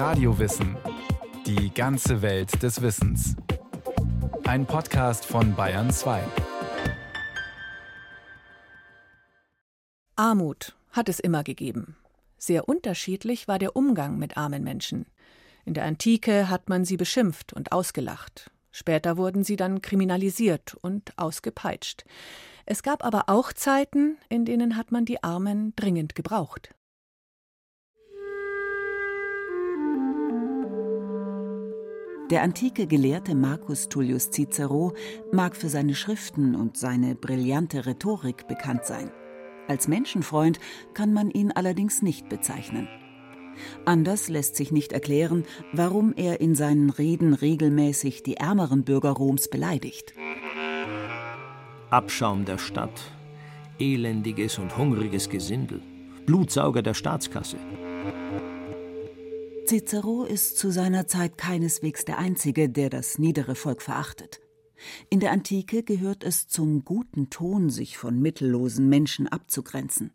Radiowissen. Die ganze Welt des Wissens. Ein Podcast von Bayern 2. Armut hat es immer gegeben. Sehr unterschiedlich war der Umgang mit armen Menschen. In der Antike hat man sie beschimpft und ausgelacht. Später wurden sie dann kriminalisiert und ausgepeitscht. Es gab aber auch Zeiten, in denen hat man die Armen dringend gebraucht. Der antike Gelehrte Marcus Tullius Cicero mag für seine Schriften und seine brillante Rhetorik bekannt sein. Als Menschenfreund kann man ihn allerdings nicht bezeichnen. Anders lässt sich nicht erklären, warum er in seinen Reden regelmäßig die ärmeren Bürger Roms beleidigt. Abschaum der Stadt, elendiges und hungriges Gesindel, Blutsauger der Staatskasse. Cicero ist zu seiner Zeit keineswegs der Einzige, der das niedere Volk verachtet. In der Antike gehört es zum guten Ton, sich von mittellosen Menschen abzugrenzen.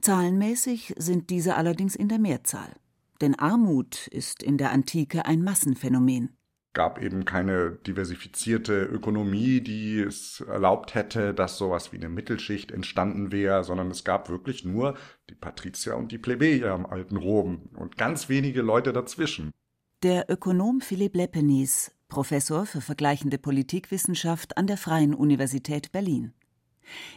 Zahlenmäßig sind diese allerdings in der Mehrzahl. Denn Armut ist in der Antike ein Massenphänomen gab eben keine diversifizierte Ökonomie, die es erlaubt hätte, dass sowas wie eine Mittelschicht entstanden wäre, sondern es gab wirklich nur die Patrizier und die Plebejer im alten Rom und ganz wenige Leute dazwischen. Der Ökonom Philipp Lepenis, Professor für vergleichende Politikwissenschaft an der Freien Universität Berlin.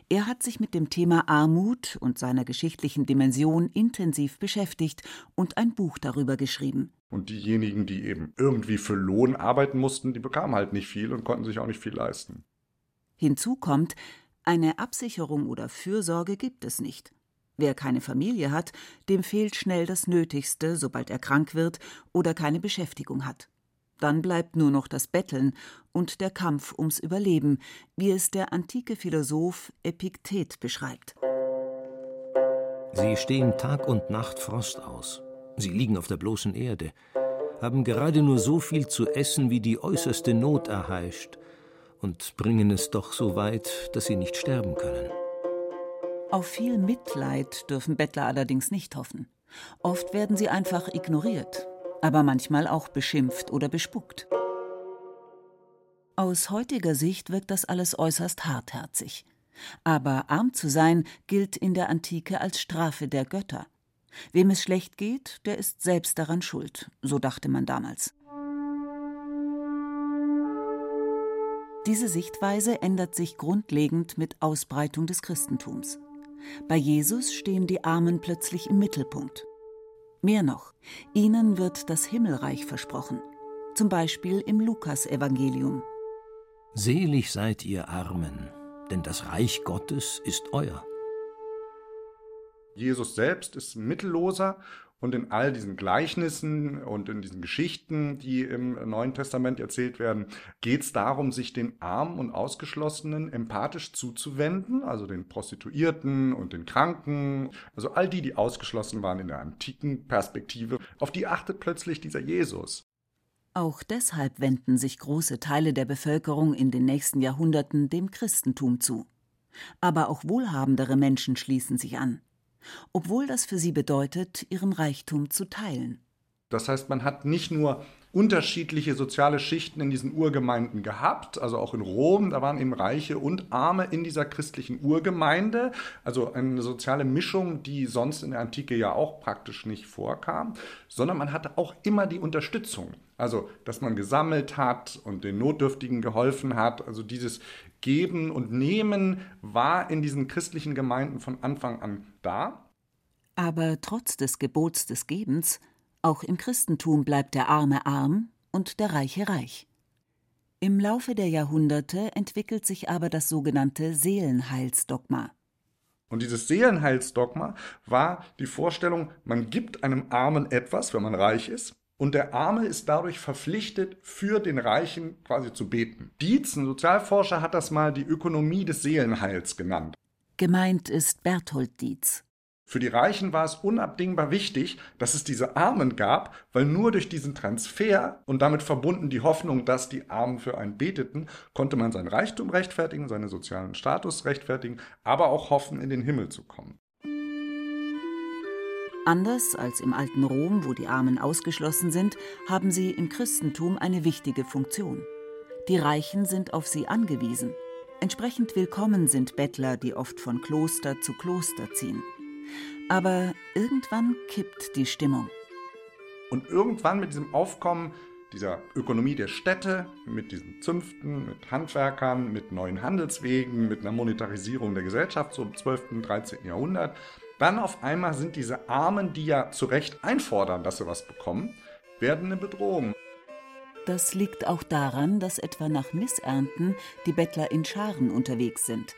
Er hat sich mit dem Thema Armut und seiner geschichtlichen Dimension intensiv beschäftigt und ein Buch darüber geschrieben. Und diejenigen, die eben irgendwie für Lohn arbeiten mussten, die bekamen halt nicht viel und konnten sich auch nicht viel leisten. Hinzu kommt, eine Absicherung oder Fürsorge gibt es nicht. Wer keine Familie hat, dem fehlt schnell das Nötigste, sobald er krank wird oder keine Beschäftigung hat. Dann bleibt nur noch das Betteln und der Kampf ums Überleben, wie es der antike Philosoph Epiktet beschreibt. Sie stehen Tag und Nacht Frost aus. Sie liegen auf der bloßen Erde, haben gerade nur so viel zu essen, wie die äußerste Not erheischt, und bringen es doch so weit, dass sie nicht sterben können. Auf viel Mitleid dürfen Bettler allerdings nicht hoffen. Oft werden sie einfach ignoriert, aber manchmal auch beschimpft oder bespuckt. Aus heutiger Sicht wirkt das alles äußerst hartherzig. Aber arm zu sein gilt in der Antike als Strafe der Götter. Wem es schlecht geht, der ist selbst daran schuld, so dachte man damals. Diese Sichtweise ändert sich grundlegend mit Ausbreitung des Christentums. Bei Jesus stehen die Armen plötzlich im Mittelpunkt. Mehr noch, ihnen wird das Himmelreich versprochen, zum Beispiel im Lukasevangelium. Selig seid ihr Armen, denn das Reich Gottes ist euer. Jesus selbst ist mittelloser und in all diesen Gleichnissen und in diesen Geschichten, die im Neuen Testament erzählt werden, geht es darum, sich den Armen und Ausgeschlossenen empathisch zuzuwenden, also den Prostituierten und den Kranken, also all die, die ausgeschlossen waren in der antiken Perspektive. Auf die achtet plötzlich dieser Jesus. Auch deshalb wenden sich große Teile der Bevölkerung in den nächsten Jahrhunderten dem Christentum zu. Aber auch wohlhabendere Menschen schließen sich an obwohl das für sie bedeutet, ihren Reichtum zu teilen. Das heißt, man hat nicht nur unterschiedliche soziale Schichten in diesen Urgemeinden gehabt, also auch in Rom, da waren eben Reiche und Arme in dieser christlichen Urgemeinde, also eine soziale Mischung, die sonst in der Antike ja auch praktisch nicht vorkam, sondern man hatte auch immer die Unterstützung, also dass man gesammelt hat und den Notdürftigen geholfen hat, also dieses Geben und Nehmen war in diesen christlichen Gemeinden von Anfang an da. Aber trotz des Gebots des Gebens, auch im Christentum bleibt der Arme arm und der Reiche reich. Im Laufe der Jahrhunderte entwickelt sich aber das sogenannte Seelenheilsdogma. Und dieses Seelenheilsdogma war die Vorstellung, man gibt einem Armen etwas, wenn man reich ist, und der Arme ist dadurch verpflichtet, für den Reichen quasi zu beten. Dietz, ein Sozialforscher, hat das mal die Ökonomie des Seelenheils genannt. Gemeint ist Berthold Dietz. Für die Reichen war es unabdingbar wichtig, dass es diese Armen gab, weil nur durch diesen Transfer und damit verbunden die Hoffnung, dass die Armen für einen beteten, konnte man sein Reichtum rechtfertigen, seinen sozialen Status rechtfertigen, aber auch hoffen, in den Himmel zu kommen. Anders als im alten Rom, wo die Armen ausgeschlossen sind, haben sie im Christentum eine wichtige Funktion. Die Reichen sind auf sie angewiesen. Entsprechend willkommen sind Bettler, die oft von Kloster zu Kloster ziehen. Aber irgendwann kippt die Stimmung. Und irgendwann mit diesem Aufkommen dieser Ökonomie der Städte, mit diesen Zünften, mit Handwerkern, mit neuen Handelswegen, mit einer Monetarisierung der Gesellschaft, so im 12., und 13. Jahrhundert, dann auf einmal sind diese Armen, die ja zu Recht einfordern, dass sie was bekommen, werden eine Bedrohung. Das liegt auch daran, dass etwa nach Missernten die Bettler in Scharen unterwegs sind.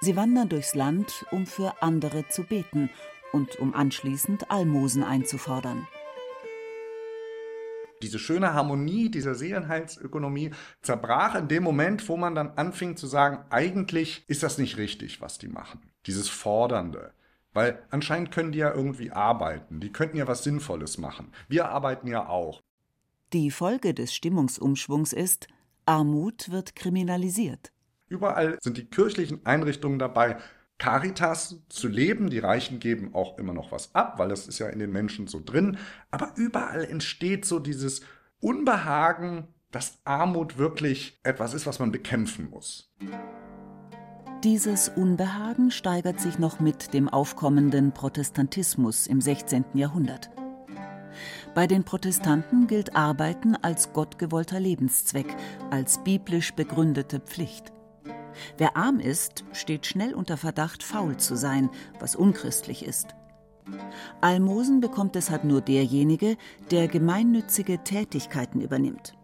Sie wandern durchs Land, um für andere zu beten und um anschließend Almosen einzufordern. Diese schöne Harmonie dieser Seelenheilsökonomie zerbrach in dem Moment, wo man dann anfing zu sagen, eigentlich ist das nicht richtig, was die machen. Dieses Fordernde. Weil anscheinend können die ja irgendwie arbeiten. Die könnten ja was Sinnvolles machen. Wir arbeiten ja auch. Die Folge des Stimmungsumschwungs ist, Armut wird kriminalisiert. Überall sind die kirchlichen Einrichtungen dabei, Caritas zu leben. Die Reichen geben auch immer noch was ab, weil das ist ja in den Menschen so drin. Aber überall entsteht so dieses Unbehagen, dass Armut wirklich etwas ist, was man bekämpfen muss. Dieses Unbehagen steigert sich noch mit dem aufkommenden Protestantismus im 16. Jahrhundert. Bei den Protestanten gilt Arbeiten als gottgewollter Lebenszweck, als biblisch begründete Pflicht. Wer arm ist, steht schnell unter Verdacht, faul zu sein, was unchristlich ist. Almosen bekommt deshalb nur derjenige, der gemeinnützige Tätigkeiten übernimmt.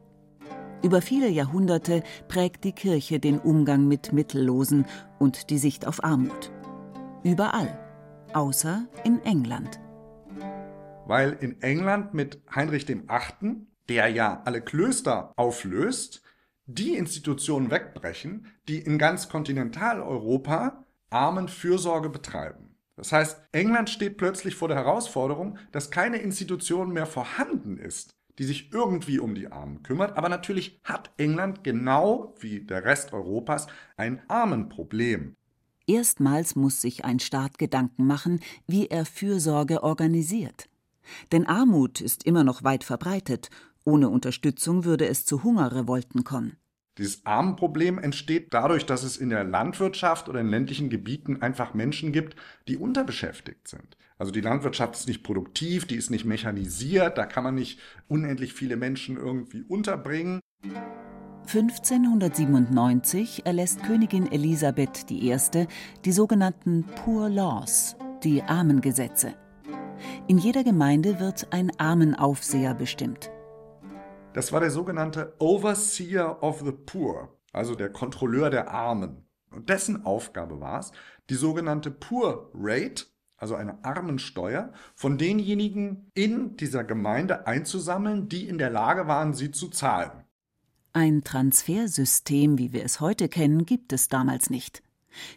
Über viele Jahrhunderte prägt die Kirche den Umgang mit Mittellosen und die Sicht auf Armut. Überall, außer in England. Weil in England mit Heinrich VIII., der ja alle Klöster auflöst, die Institutionen wegbrechen, die in ganz Kontinentaleuropa Armenfürsorge betreiben. Das heißt, England steht plötzlich vor der Herausforderung, dass keine Institution mehr vorhanden ist, die sich irgendwie um die Armen kümmert. Aber natürlich hat England genau wie der Rest Europas ein Armenproblem. Erstmals muss sich ein Staat Gedanken machen, wie er Fürsorge organisiert. Denn Armut ist immer noch weit verbreitet. Ohne Unterstützung würde es zu Hungerrevolten kommen. Dieses Armenproblem entsteht dadurch, dass es in der Landwirtschaft oder in ländlichen Gebieten einfach Menschen gibt, die unterbeschäftigt sind. Also die Landwirtschaft ist nicht produktiv, die ist nicht mechanisiert, da kann man nicht unendlich viele Menschen irgendwie unterbringen. 1597 erlässt Königin Elisabeth I. die sogenannten Poor Laws, die Armengesetze. In jeder Gemeinde wird ein Armenaufseher bestimmt. Das war der sogenannte Overseer of the Poor, also der Kontrolleur der Armen. Und dessen Aufgabe war es, die sogenannte Poor Rate, also eine Armensteuer, von denjenigen in dieser Gemeinde einzusammeln, die in der Lage waren, sie zu zahlen. Ein Transfersystem, wie wir es heute kennen, gibt es damals nicht.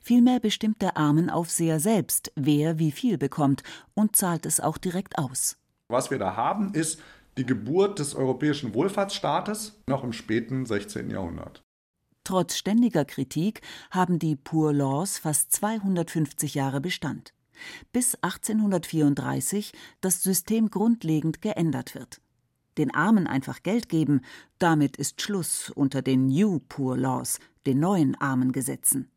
Vielmehr bestimmt der Armenaufseher selbst, wer wie viel bekommt und zahlt es auch direkt aus. Was wir da haben, ist die Geburt des europäischen Wohlfahrtsstaates noch im späten 16. Jahrhundert. Trotz ständiger Kritik haben die Poor Laws fast 250 Jahre Bestand, bis 1834 das System grundlegend geändert wird. Den Armen einfach Geld geben, damit ist Schluss unter den New Poor Laws, den neuen Armengesetzen.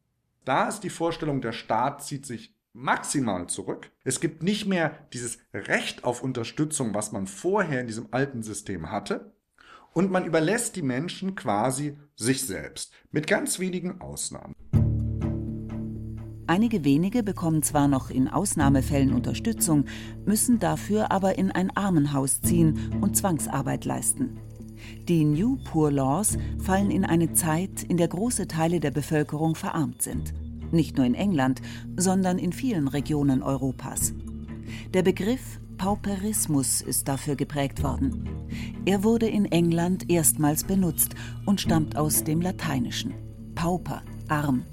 Da ist die Vorstellung, der Staat zieht sich maximal zurück. Es gibt nicht mehr dieses Recht auf Unterstützung, was man vorher in diesem alten System hatte. Und man überlässt die Menschen quasi sich selbst, mit ganz wenigen Ausnahmen. Einige wenige bekommen zwar noch in Ausnahmefällen Unterstützung, müssen dafür aber in ein Armenhaus ziehen und Zwangsarbeit leisten. Die New Poor Laws fallen in eine Zeit, in der große Teile der Bevölkerung verarmt sind nicht nur in England, sondern in vielen Regionen Europas. Der Begriff Pauperismus ist dafür geprägt worden. Er wurde in England erstmals benutzt und stammt aus dem Lateinischen. Pauper, arm.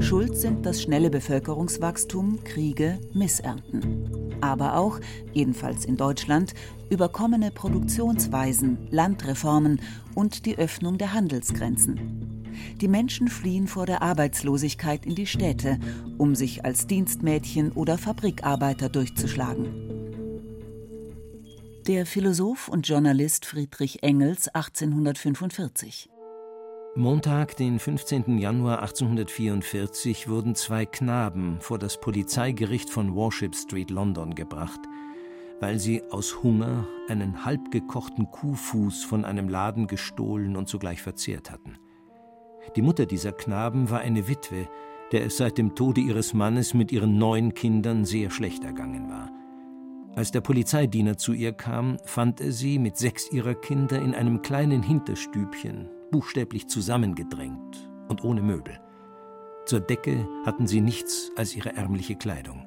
Schuld sind das schnelle Bevölkerungswachstum, Kriege, Missernten. Aber auch, jedenfalls in Deutschland, überkommene Produktionsweisen, Landreformen und die Öffnung der Handelsgrenzen. Die Menschen fliehen vor der Arbeitslosigkeit in die Städte, um sich als Dienstmädchen oder Fabrikarbeiter durchzuschlagen. Der Philosoph und Journalist Friedrich Engels 1845. Montag, den 15. Januar 1844, wurden zwei Knaben vor das Polizeigericht von Warship Street, London, gebracht, weil sie aus Hunger einen halbgekochten Kuhfuß von einem Laden gestohlen und zugleich verzehrt hatten. Die Mutter dieser Knaben war eine Witwe, der es seit dem Tode ihres Mannes mit ihren neun Kindern sehr schlecht ergangen war. Als der Polizeidiener zu ihr kam, fand er sie mit sechs ihrer Kinder in einem kleinen Hinterstübchen, buchstäblich zusammengedrängt und ohne Möbel. Zur Decke hatten sie nichts als ihre ärmliche Kleidung.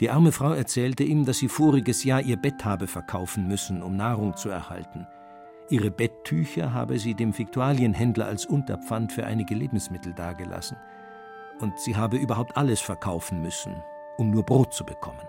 Die arme Frau erzählte ihm, dass sie voriges Jahr ihr Bett habe verkaufen müssen, um Nahrung zu erhalten. Ihre Betttücher habe sie dem Viktualienhändler als Unterpfand für einige Lebensmittel dagelassen. Und sie habe überhaupt alles verkaufen müssen, um nur Brot zu bekommen.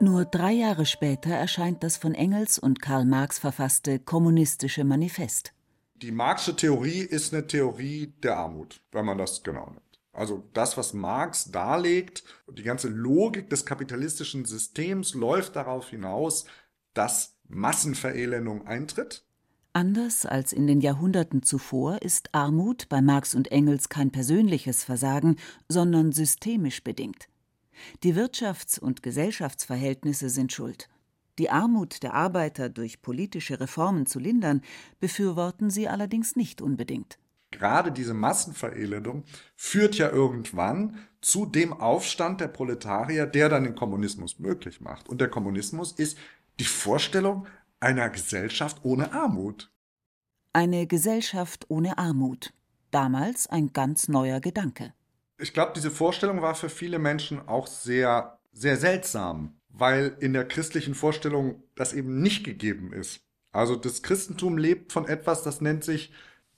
Nur drei Jahre später erscheint das von Engels und Karl Marx verfasste Kommunistische Manifest. Die Marxische Theorie ist eine Theorie der Armut, wenn man das genau nimmt. Also das, was Marx darlegt, die ganze Logik des kapitalistischen Systems läuft darauf hinaus, dass Massenverelendung eintritt. Anders als in den Jahrhunderten zuvor ist Armut bei Marx und Engels kein persönliches Versagen, sondern systemisch bedingt. Die Wirtschafts- und Gesellschaftsverhältnisse sind schuld. Die Armut der Arbeiter durch politische Reformen zu lindern, befürworten sie allerdings nicht unbedingt. Gerade diese Massenverelendung führt ja irgendwann zu dem Aufstand der Proletarier, der dann den Kommunismus möglich macht. Und der Kommunismus ist die Vorstellung einer Gesellschaft ohne Armut. Eine Gesellschaft ohne Armut. Damals ein ganz neuer Gedanke ich glaube, diese Vorstellung war für viele Menschen auch sehr, sehr seltsam, weil in der christlichen Vorstellung das eben nicht gegeben ist. Also das Christentum lebt von etwas, das nennt sich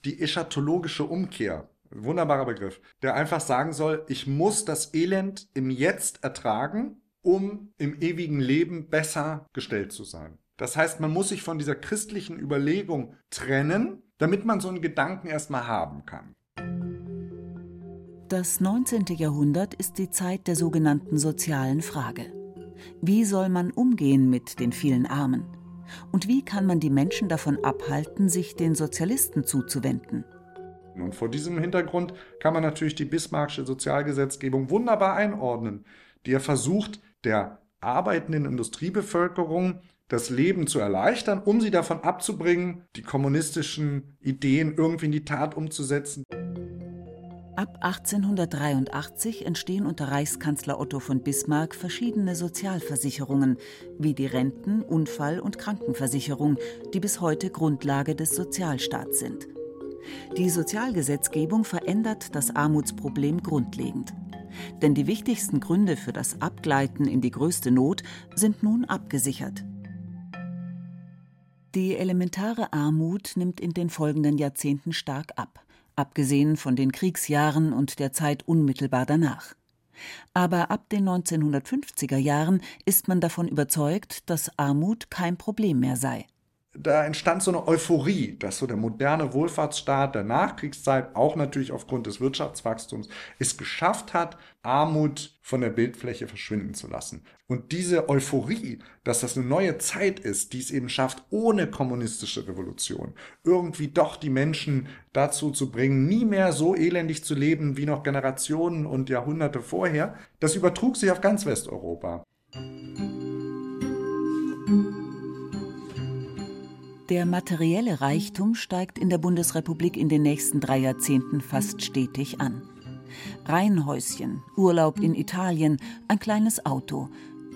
die eschatologische Umkehr. Wunderbarer Begriff, der einfach sagen soll, ich muss das Elend im Jetzt ertragen, um im ewigen Leben besser gestellt zu sein. Das heißt, man muss sich von dieser christlichen Überlegung trennen, damit man so einen Gedanken erstmal haben kann. Das 19. Jahrhundert ist die Zeit der sogenannten sozialen Frage. Wie soll man umgehen mit den vielen Armen? Und wie kann man die Menschen davon abhalten, sich den Sozialisten zuzuwenden? Und vor diesem Hintergrund kann man natürlich die bismarckische Sozialgesetzgebung wunderbar einordnen, die ja versucht, der arbeitenden Industriebevölkerung das Leben zu erleichtern, um sie davon abzubringen, die kommunistischen Ideen irgendwie in die Tat umzusetzen. Ab 1883 entstehen unter Reichskanzler Otto von Bismarck verschiedene Sozialversicherungen, wie die Renten-, Unfall- und Krankenversicherung, die bis heute Grundlage des Sozialstaats sind. Die Sozialgesetzgebung verändert das Armutsproblem grundlegend. Denn die wichtigsten Gründe für das Abgleiten in die größte Not sind nun abgesichert. Die elementare Armut nimmt in den folgenden Jahrzehnten stark ab abgesehen von den Kriegsjahren und der Zeit unmittelbar danach. Aber ab den 1950er Jahren ist man davon überzeugt, dass Armut kein Problem mehr sei da entstand so eine Euphorie, dass so der moderne Wohlfahrtsstaat der Nachkriegszeit, auch natürlich aufgrund des Wirtschaftswachstums, es geschafft hat, Armut von der Bildfläche verschwinden zu lassen. Und diese Euphorie, dass das eine neue Zeit ist, die es eben schafft, ohne kommunistische Revolution, irgendwie doch die Menschen dazu zu bringen, nie mehr so elendig zu leben wie noch Generationen und Jahrhunderte vorher, das übertrug sich auf ganz Westeuropa. Der materielle Reichtum steigt in der Bundesrepublik in den nächsten drei Jahrzehnten fast stetig an. Reihenhäuschen, Urlaub in Italien, ein kleines Auto.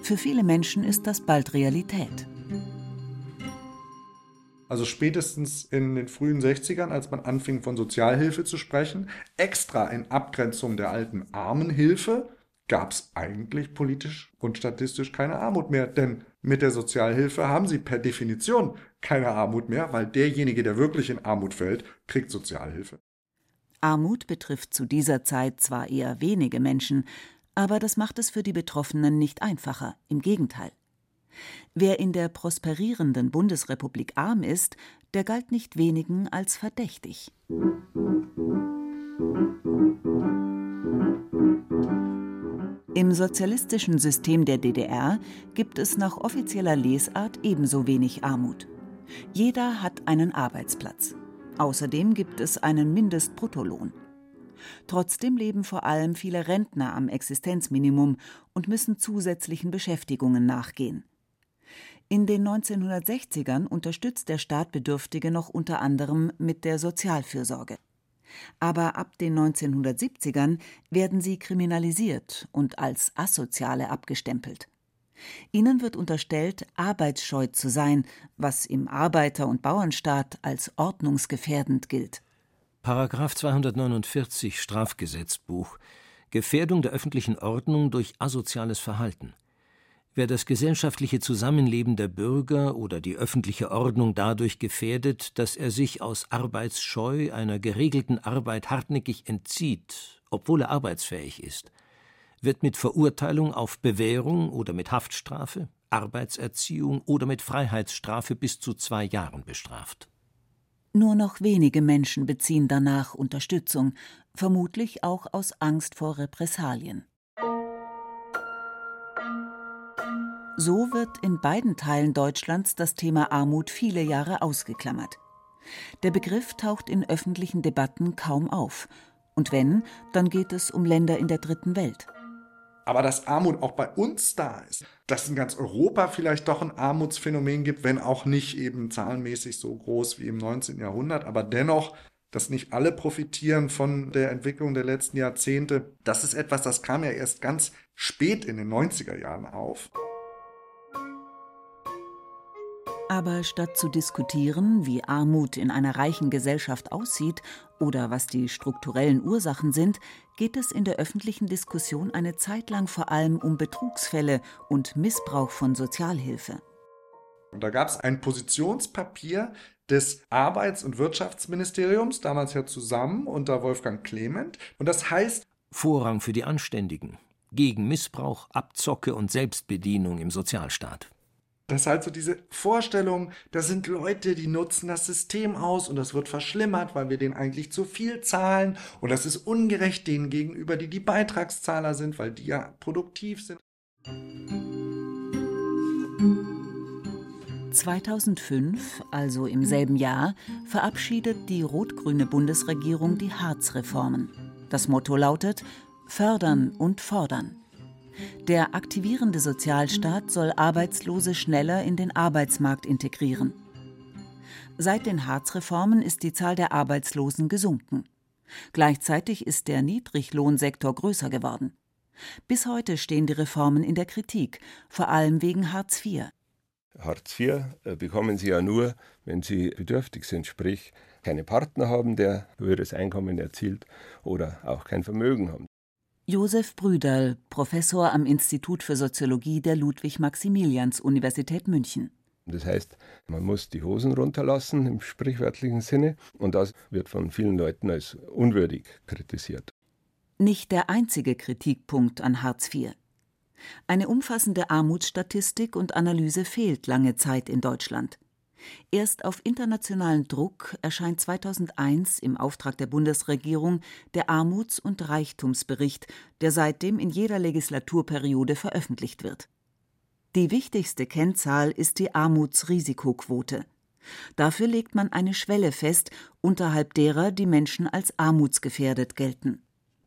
Für viele Menschen ist das bald Realität. Also spätestens in den frühen 60ern, als man anfing von Sozialhilfe zu sprechen, extra in Abgrenzung der alten Armenhilfe, gab es eigentlich politisch und statistisch keine Armut mehr. Denn mit der Sozialhilfe haben sie per Definition keine Armut mehr, weil derjenige, der wirklich in Armut fällt, kriegt Sozialhilfe. Armut betrifft zu dieser Zeit zwar eher wenige Menschen, aber das macht es für die Betroffenen nicht einfacher, im Gegenteil. Wer in der prosperierenden Bundesrepublik arm ist, der galt nicht wenigen als verdächtig. Im sozialistischen System der DDR gibt es nach offizieller Lesart ebenso wenig Armut. Jeder hat einen Arbeitsplatz. Außerdem gibt es einen Mindestbruttolohn. Trotzdem leben vor allem viele Rentner am Existenzminimum und müssen zusätzlichen Beschäftigungen nachgehen. In den 1960ern unterstützt der Staat Bedürftige noch unter anderem mit der Sozialfürsorge aber ab den 1970ern werden sie kriminalisiert und als Asoziale abgestempelt. Ihnen wird unterstellt, arbeitsscheu zu sein, was im Arbeiter- und Bauernstaat als ordnungsgefährdend gilt. Paragraph 249 Strafgesetzbuch Gefährdung der öffentlichen Ordnung durch asoziales Verhalten. Wer das gesellschaftliche Zusammenleben der Bürger oder die öffentliche Ordnung dadurch gefährdet, dass er sich aus Arbeitsscheu einer geregelten Arbeit hartnäckig entzieht, obwohl er arbeitsfähig ist, wird mit Verurteilung auf Bewährung oder mit Haftstrafe, Arbeitserziehung oder mit Freiheitsstrafe bis zu zwei Jahren bestraft. Nur noch wenige Menschen beziehen danach Unterstützung, vermutlich auch aus Angst vor Repressalien. So wird in beiden Teilen Deutschlands das Thema Armut viele Jahre ausgeklammert. Der Begriff taucht in öffentlichen Debatten kaum auf. Und wenn, dann geht es um Länder in der dritten Welt. Aber dass Armut auch bei uns da ist, dass es in ganz Europa vielleicht doch ein Armutsphänomen gibt, wenn auch nicht eben zahlenmäßig so groß wie im 19. Jahrhundert, aber dennoch, dass nicht alle profitieren von der Entwicklung der letzten Jahrzehnte, das ist etwas, das kam ja erst ganz spät in den 90er Jahren auf. Aber statt zu diskutieren, wie Armut in einer reichen Gesellschaft aussieht oder was die strukturellen Ursachen sind, geht es in der öffentlichen Diskussion eine Zeit lang vor allem um Betrugsfälle und Missbrauch von Sozialhilfe. Und da gab es ein Positionspapier des Arbeits- und Wirtschaftsministeriums, damals ja zusammen unter Wolfgang Clement. Und das heißt Vorrang für die Anständigen, gegen Missbrauch, Abzocke und Selbstbedienung im Sozialstaat. Das ist halt so diese Vorstellung, da sind Leute, die nutzen das System aus und das wird verschlimmert, weil wir denen eigentlich zu viel zahlen und das ist ungerecht denen gegenüber, die die Beitragszahler sind, weil die ja produktiv sind. 2005, also im selben Jahr, verabschiedet die rot-grüne Bundesregierung die Harz-Reformen. Das Motto lautet Fördern und Fordern. Der aktivierende Sozialstaat soll Arbeitslose schneller in den Arbeitsmarkt integrieren. Seit den Harzreformen ist die Zahl der Arbeitslosen gesunken. Gleichzeitig ist der Niedriglohnsektor größer geworden. Bis heute stehen die Reformen in der Kritik, vor allem wegen Hartz IV. Hartz IV äh, bekommen Sie ja nur, wenn Sie bedürftig sind, sprich keine Partner haben, der höheres Einkommen erzielt oder auch kein Vermögen haben. Josef Brüderl, Professor am Institut für Soziologie der Ludwig-Maximilians-Universität München. Das heißt, man muss die Hosen runterlassen im sprichwörtlichen Sinne und das wird von vielen Leuten als unwürdig kritisiert. Nicht der einzige Kritikpunkt an Hartz IV. Eine umfassende Armutsstatistik und Analyse fehlt lange Zeit in Deutschland. Erst auf internationalen Druck erscheint 2001 im Auftrag der Bundesregierung der Armuts- und Reichtumsbericht, der seitdem in jeder Legislaturperiode veröffentlicht wird. Die wichtigste Kennzahl ist die Armutsrisikoquote. Dafür legt man eine Schwelle fest, unterhalb derer die Menschen als armutsgefährdet gelten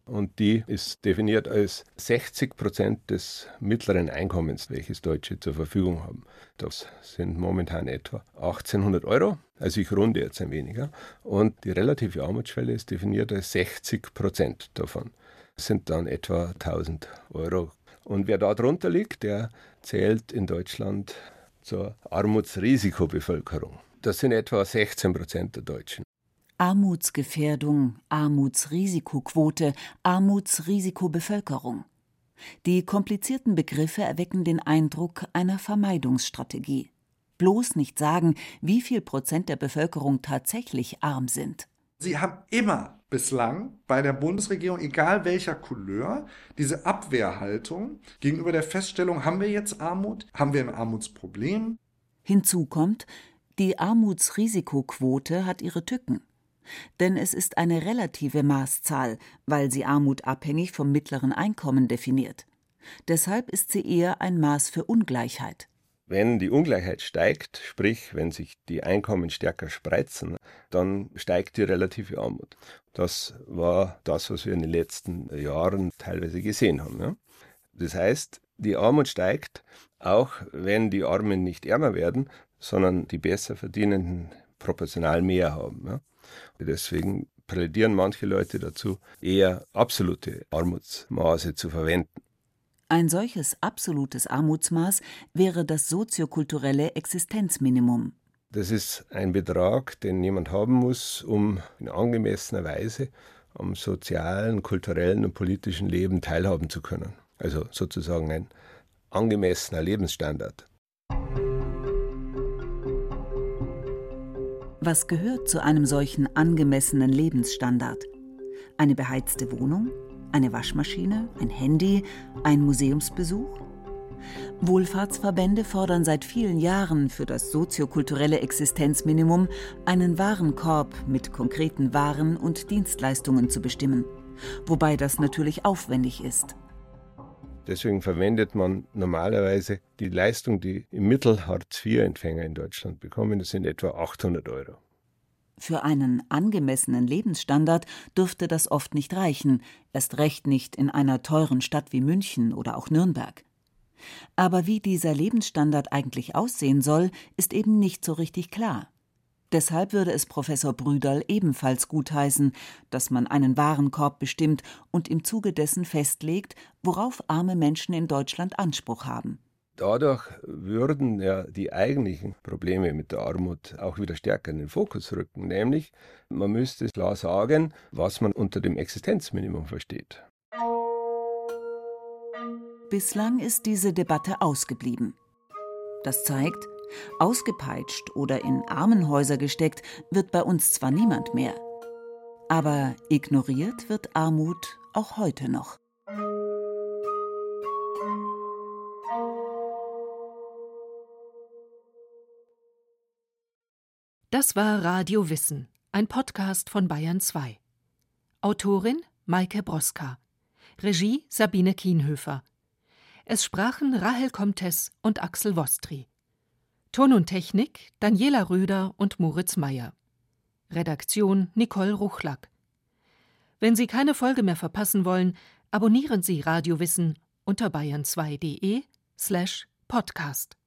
und die ist definiert als 60 Prozent des mittleren Einkommens, welches Deutsche zur Verfügung haben. Das sind momentan etwa 1800 Euro, also ich runde jetzt ein weniger. Und die relative Armutsschwelle ist definiert als 60 Prozent davon. Das sind dann etwa 1000 Euro. Und wer da drunter liegt, der zählt in Deutschland zur Armutsrisikobevölkerung. Das sind etwa 16 Prozent der Deutschen. Armutsgefährdung, Armutsrisikoquote, Armutsrisikobevölkerung. Die komplizierten Begriffe erwecken den Eindruck einer Vermeidungsstrategie. Bloß nicht sagen, wie viel Prozent der Bevölkerung tatsächlich arm sind. Sie haben immer bislang bei der Bundesregierung, egal welcher Couleur, diese Abwehrhaltung gegenüber der Feststellung, haben wir jetzt Armut? Haben wir ein Armutsproblem? Hinzu kommt, die Armutsrisikoquote hat ihre Tücken. Denn es ist eine relative Maßzahl, weil sie Armut abhängig vom mittleren Einkommen definiert. Deshalb ist sie eher ein Maß für Ungleichheit. Wenn die Ungleichheit steigt, sprich wenn sich die Einkommen stärker spreizen, dann steigt die relative Armut. Das war das, was wir in den letzten Jahren teilweise gesehen haben. Ja? Das heißt, die Armut steigt, auch wenn die Armen nicht ärmer werden, sondern die besser verdienenden proportional mehr haben. Ja? Deswegen plädieren manche Leute dazu, eher absolute Armutsmaße zu verwenden. Ein solches absolutes Armutsmaß wäre das soziokulturelle Existenzminimum. Das ist ein Betrag, den jemand haben muss, um in angemessener Weise am sozialen, kulturellen und politischen Leben teilhaben zu können. Also sozusagen ein angemessener Lebensstandard. Was gehört zu einem solchen angemessenen Lebensstandard? Eine beheizte Wohnung, eine Waschmaschine, ein Handy, ein Museumsbesuch? Wohlfahrtsverbände fordern seit vielen Jahren für das soziokulturelle Existenzminimum einen Warenkorb mit konkreten Waren und Dienstleistungen zu bestimmen, wobei das natürlich aufwendig ist. Deswegen verwendet man normalerweise die Leistung, die im Mittel Hartz-IV-Empfänger in Deutschland bekommen, das sind etwa 800 Euro. Für einen angemessenen Lebensstandard dürfte das oft nicht reichen, erst recht nicht in einer teuren Stadt wie München oder auch Nürnberg. Aber wie dieser Lebensstandard eigentlich aussehen soll, ist eben nicht so richtig klar. Deshalb würde es Professor Brüderl ebenfalls gutheißen, dass man einen Warenkorb bestimmt und im Zuge dessen festlegt, worauf arme Menschen in Deutschland Anspruch haben. Dadurch würden ja die eigentlichen Probleme mit der Armut auch wieder stärker in den Fokus rücken, nämlich man müsste klar sagen, was man unter dem Existenzminimum versteht. Bislang ist diese Debatte ausgeblieben. Das zeigt, ausgepeitscht oder in Armenhäuser gesteckt wird bei uns zwar niemand mehr, aber ignoriert wird Armut auch heute noch. Das war Radio Wissen, ein Podcast von Bayern 2. Autorin Maike Broska. Regie Sabine Kienhöfer. Es sprachen Rahel Comtes und Axel Wostri. Ton und Technik Daniela Röder und Moritz Meyer. Redaktion Nicole Ruchlack. Wenn Sie keine Folge mehr verpassen wollen, abonnieren Sie Radio Wissen unter bayern2.de slash podcast.